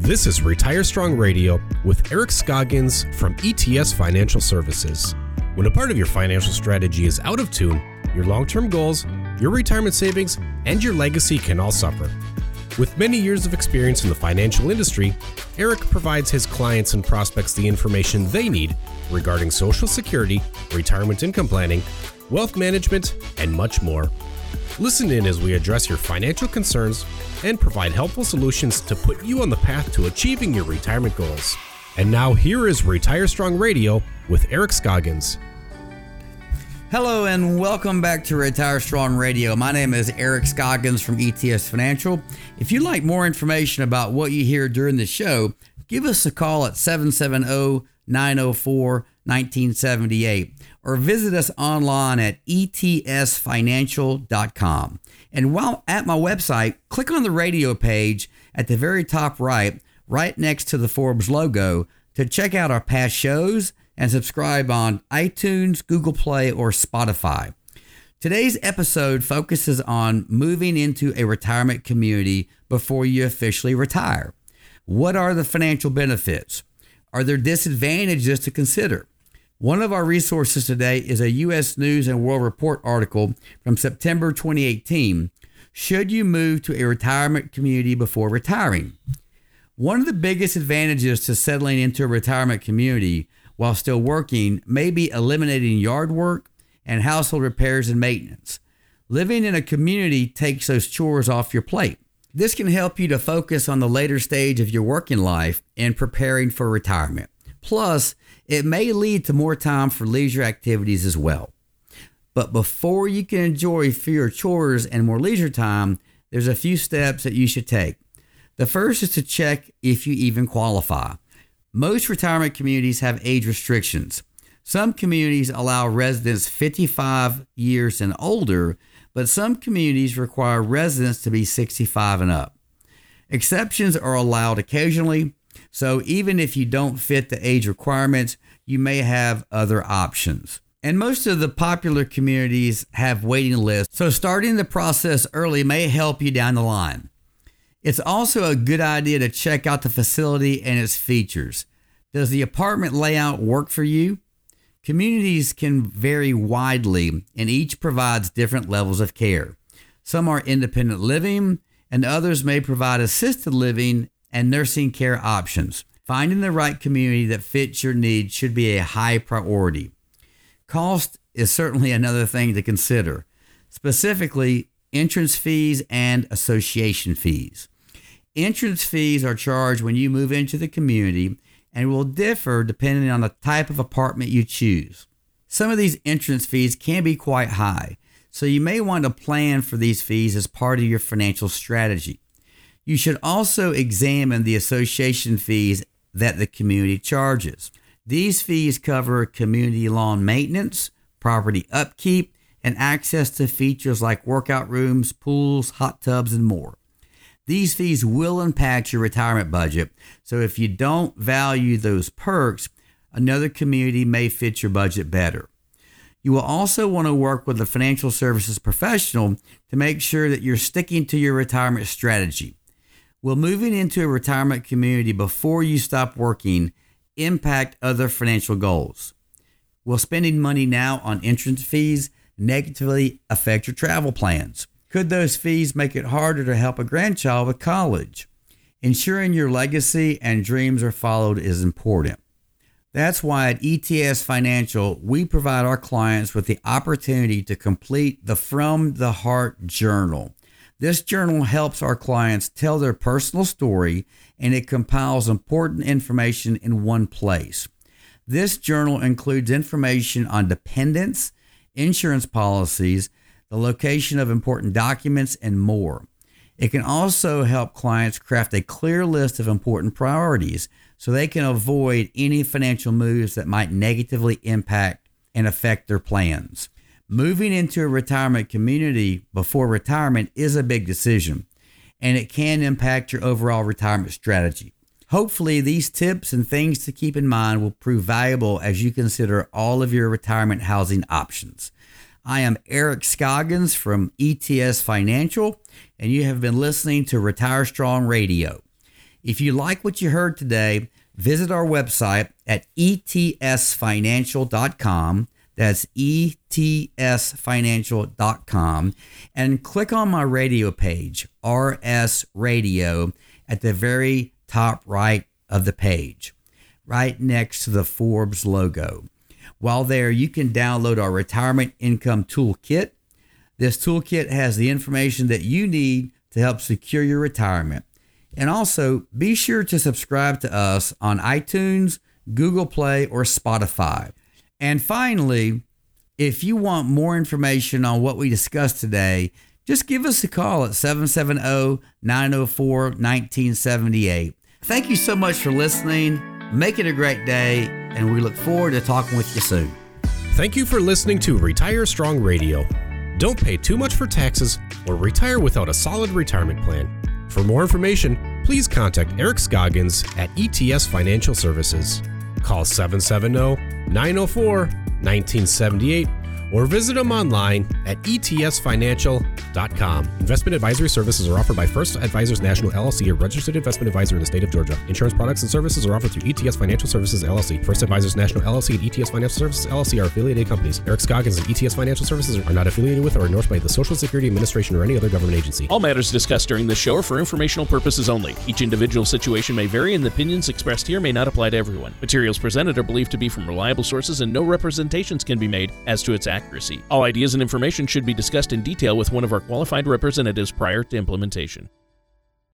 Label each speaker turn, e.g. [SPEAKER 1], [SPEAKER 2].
[SPEAKER 1] This is Retire Strong Radio with Eric Scoggins from ETS Financial Services. When a part of your financial strategy is out of tune, your long term goals, your retirement savings, and your legacy can all suffer. With many years of experience in the financial industry, Eric provides his clients and prospects the information they need regarding Social Security, retirement income planning, wealth management, and much more. Listen in as we address your financial concerns and provide helpful solutions to put you on the path to achieving your retirement goals. And now, here is Retire Strong Radio with Eric Scoggins.
[SPEAKER 2] Hello and welcome back to Retire Strong Radio. My name is Eric Scoggins from ETS Financial. If you'd like more information about what you hear during the show, give us a call at 770 904 1978 or visit us online at etsfinancial.com. And while at my website, click on the radio page at the very top right, right next to the Forbes logo, to check out our past shows and subscribe on iTunes, Google Play, or Spotify. Today's episode focuses on moving into a retirement community before you officially retire. What are the financial benefits? Are there disadvantages to consider? One of our resources today is a U.S. News and World Report article from September 2018. Should you move to a retirement community before retiring? One of the biggest advantages to settling into a retirement community while still working may be eliminating yard work and household repairs and maintenance. Living in a community takes those chores off your plate. This can help you to focus on the later stage of your working life and preparing for retirement. Plus, it may lead to more time for leisure activities as well. But before you can enjoy fewer chores and more leisure time, there's a few steps that you should take. The first is to check if you even qualify. Most retirement communities have age restrictions. Some communities allow residents 55 years and older, but some communities require residents to be 65 and up. Exceptions are allowed occasionally, so even if you don't fit the age requirements, you may have other options. And most of the popular communities have waiting lists, so starting the process early may help you down the line. It's also a good idea to check out the facility and its features. Does the apartment layout work for you? Communities can vary widely, and each provides different levels of care. Some are independent living, and others may provide assisted living and nursing care options. Finding the right community that fits your needs should be a high priority. Cost is certainly another thing to consider, specifically entrance fees and association fees. Entrance fees are charged when you move into the community and will differ depending on the type of apartment you choose. Some of these entrance fees can be quite high, so you may want to plan for these fees as part of your financial strategy. You should also examine the association fees that the community charges. These fees cover community lawn maintenance, property upkeep, and access to features like workout rooms, pools, hot tubs, and more. These fees will impact your retirement budget, so if you don't value those perks, another community may fit your budget better. You will also want to work with a financial services professional to make sure that you're sticking to your retirement strategy. Will moving into a retirement community before you stop working impact other financial goals? Will spending money now on entrance fees negatively affect your travel plans? Could those fees make it harder to help a grandchild with college? Ensuring your legacy and dreams are followed is important. That's why at ETS Financial, we provide our clients with the opportunity to complete the From the Heart Journal. This journal helps our clients tell their personal story and it compiles important information in one place. This journal includes information on dependents, insurance policies, the location of important documents, and more. It can also help clients craft a clear list of important priorities so they can avoid any financial moves that might negatively impact and affect their plans. Moving into a retirement community before retirement is a big decision, and it can impact your overall retirement strategy. Hopefully, these tips and things to keep in mind will prove valuable as you consider all of your retirement housing options. I am Eric Scoggins from ETS Financial, and you have been listening to Retire Strong Radio. If you like what you heard today, visit our website at etsfinancial.com. That's etsfinancial.com and click on my radio page, RS Radio, at the very top right of the page, right next to the Forbes logo. While there, you can download our retirement income toolkit. This toolkit has the information that you need to help secure your retirement. And also, be sure to subscribe to us on iTunes, Google Play, or Spotify. And finally, if you want more information on what we discussed today, just give us a call at 770 904 1978. Thank you so much for listening. Make it a great day, and we look forward to talking with you soon.
[SPEAKER 1] Thank you for listening to Retire Strong Radio. Don't pay too much for taxes or retire without a solid retirement plan. For more information, please contact Eric Scoggins at ETS Financial Services. Call 770 904 1978 or visit them online at etsfinancial.com. Investment advisory services are offered by First Advisors National LLC, a registered investment advisor in the state of Georgia. Insurance products and services are offered through ETS Financial Services LLC. First Advisors National LLC and ETS Financial Services LLC are affiliated companies. Eric Scoggins and ETS Financial Services are not affiliated with or endorsed by the Social Security Administration or any other government agency.
[SPEAKER 3] All matters discussed during this show are for informational purposes only. Each individual situation may vary, and the opinions expressed here may not apply to everyone. Materials presented are believed to be from reliable sources, and no representations can be made as to its accuracy. All ideas and information should be discussed in detail with one of our qualified representatives prior to implementation.